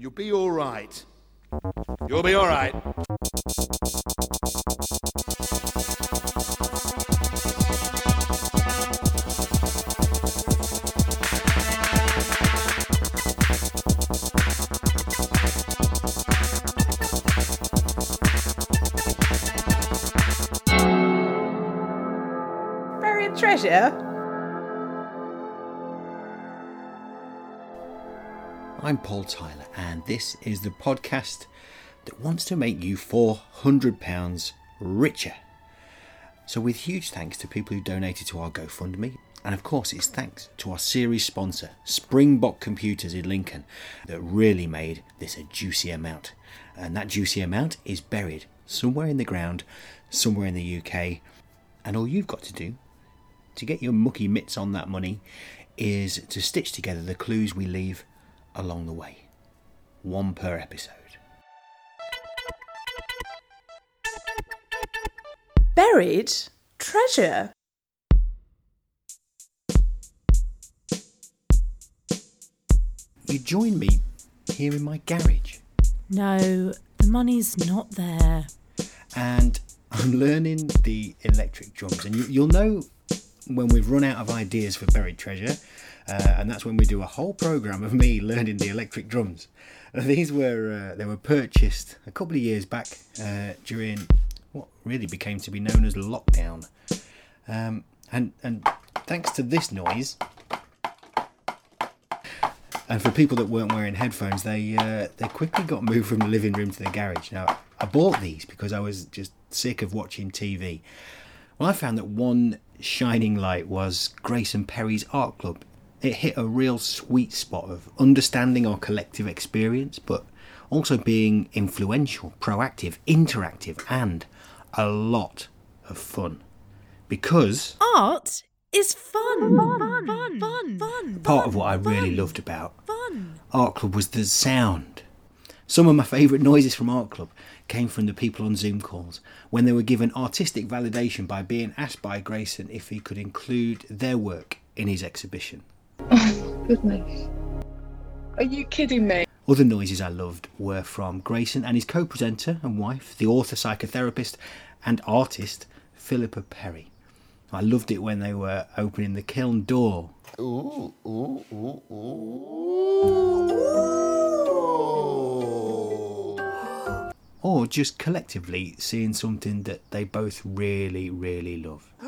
You'll be all right. You'll be all right. I'm Paul Tyler, and this is the podcast that wants to make you £400 richer. So, with huge thanks to people who donated to our GoFundMe, and of course, it's thanks to our series sponsor, Springbok Computers in Lincoln, that really made this a juicy amount. And that juicy amount is buried somewhere in the ground, somewhere in the UK. And all you've got to do to get your mucky mitts on that money is to stitch together the clues we leave along the way. One per episode. Buried treasure? You join me here in my garage, No, the money's not there. and I'm learning the electric drums. And you, you'll know when we've run out of ideas for buried treasure, uh, and that's when we do a whole program of me learning the electric drums. These were uh, they were purchased a couple of years back uh, during what really became to be known as lockdown, um, and and thanks to this noise. And for people that weren't wearing headphones, they uh, they quickly got moved from the living room to the garage. Now, I bought these because I was just sick of watching TV. Well, I found that one shining light was Grayson Perry's Art Club. It hit a real sweet spot of understanding our collective experience, but also being influential, proactive, interactive, and a lot of fun. Because Art is fun. Fun. Fun. Fun. Fun. part of what I really loved about Fun. Art Club was the sound. Some of my favourite noises from Art Club came from the people on Zoom calls when they were given artistic validation by being asked by Grayson if he could include their work in his exhibition. Goodness. Are you kidding me? Other noises I loved were from Grayson and his co presenter and wife, the author, psychotherapist, and artist Philippa Perry. I loved it when they were opening the kiln door or just collectively seeing something that they both really, really love.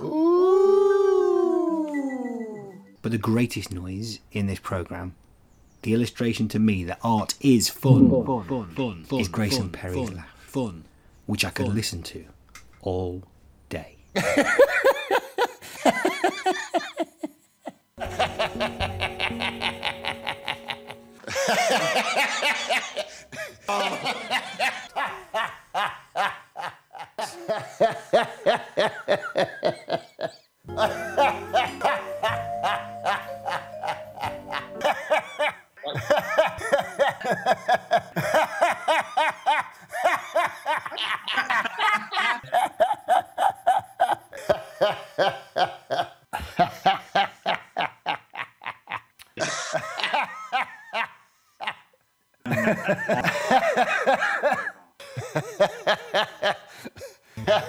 but the greatest noise in this program, the illustration to me that art is fun, fun, fun, fun, is Grayson Perry's laugh, fun, which I could listen to all day.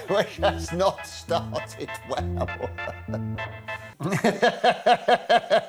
which has not started well.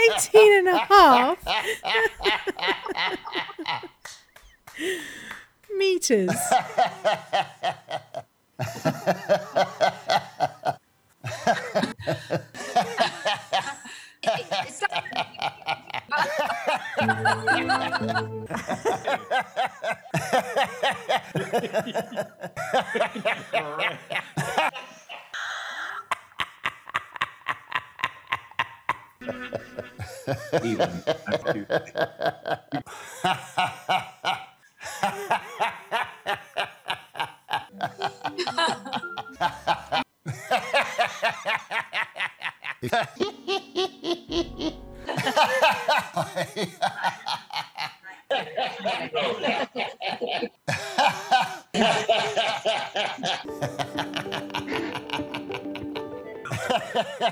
Eighteen and a half meters. Even.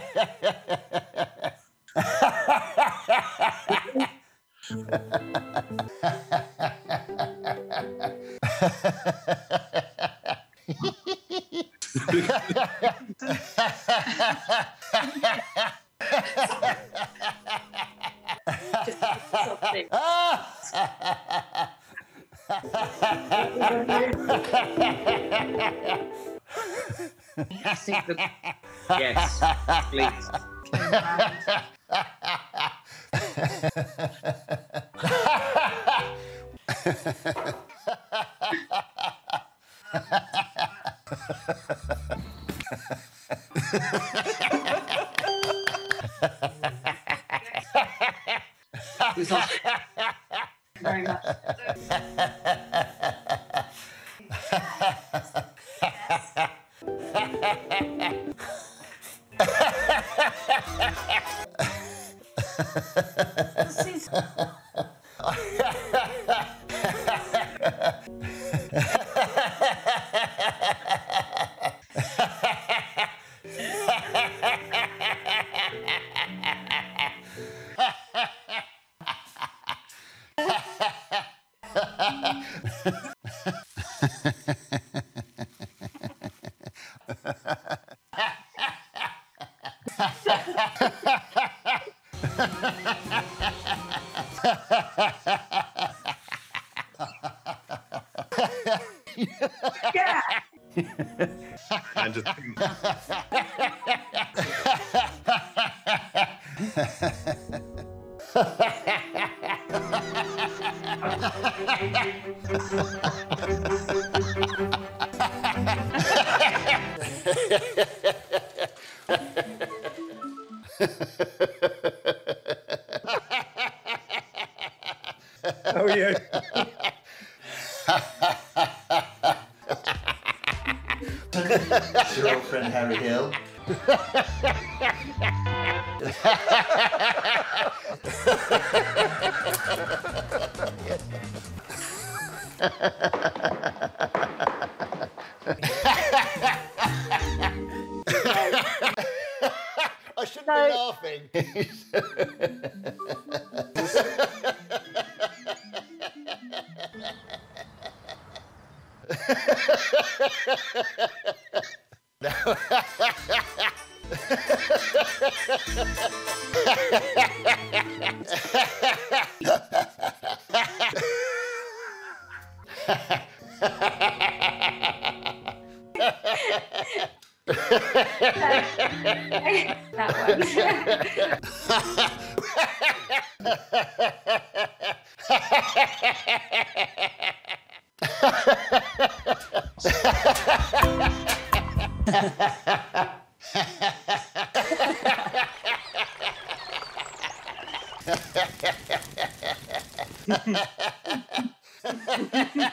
I think that Yes, please. Very much. And just Oh, yeah. Your old friend Harry Hill. I shouldn't be laughing. that one.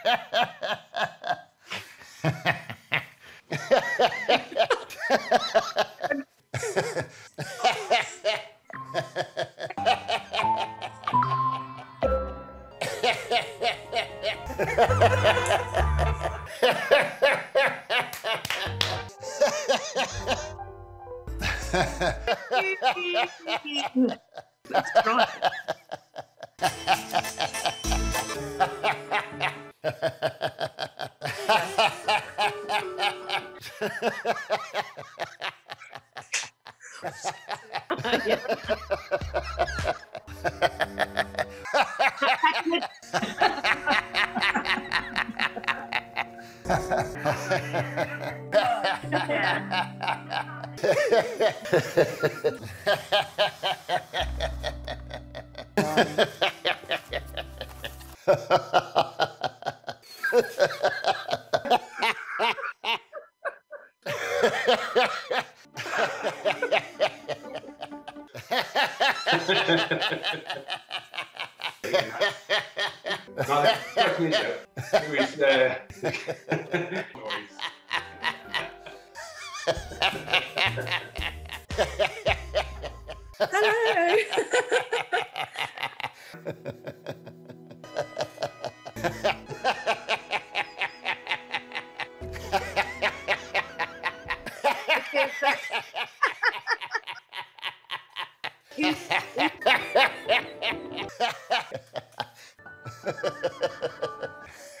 That's right. Right, question is, though, who is noise? Hello.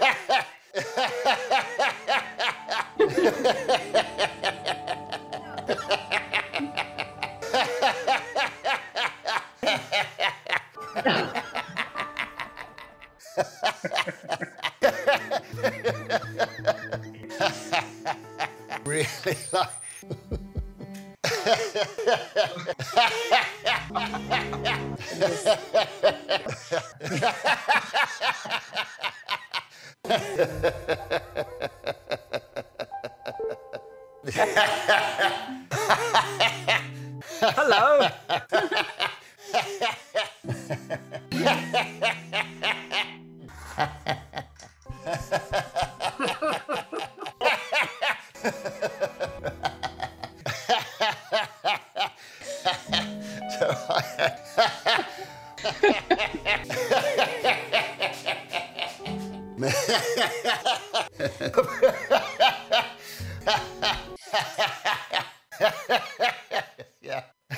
like. Hello. Yeah.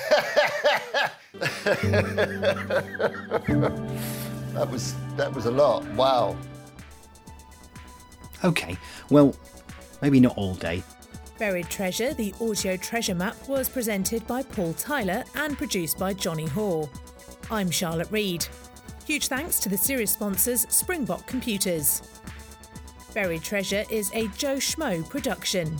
that was that was a lot. Wow. Okay, well, maybe not all day. Buried Treasure, the audio treasure map, was presented by Paul Tyler and produced by Johnny Hoare. I'm Charlotte Reed. Huge thanks to the series sponsors Springbok Computers. Buried Treasure is a Joe Schmo production.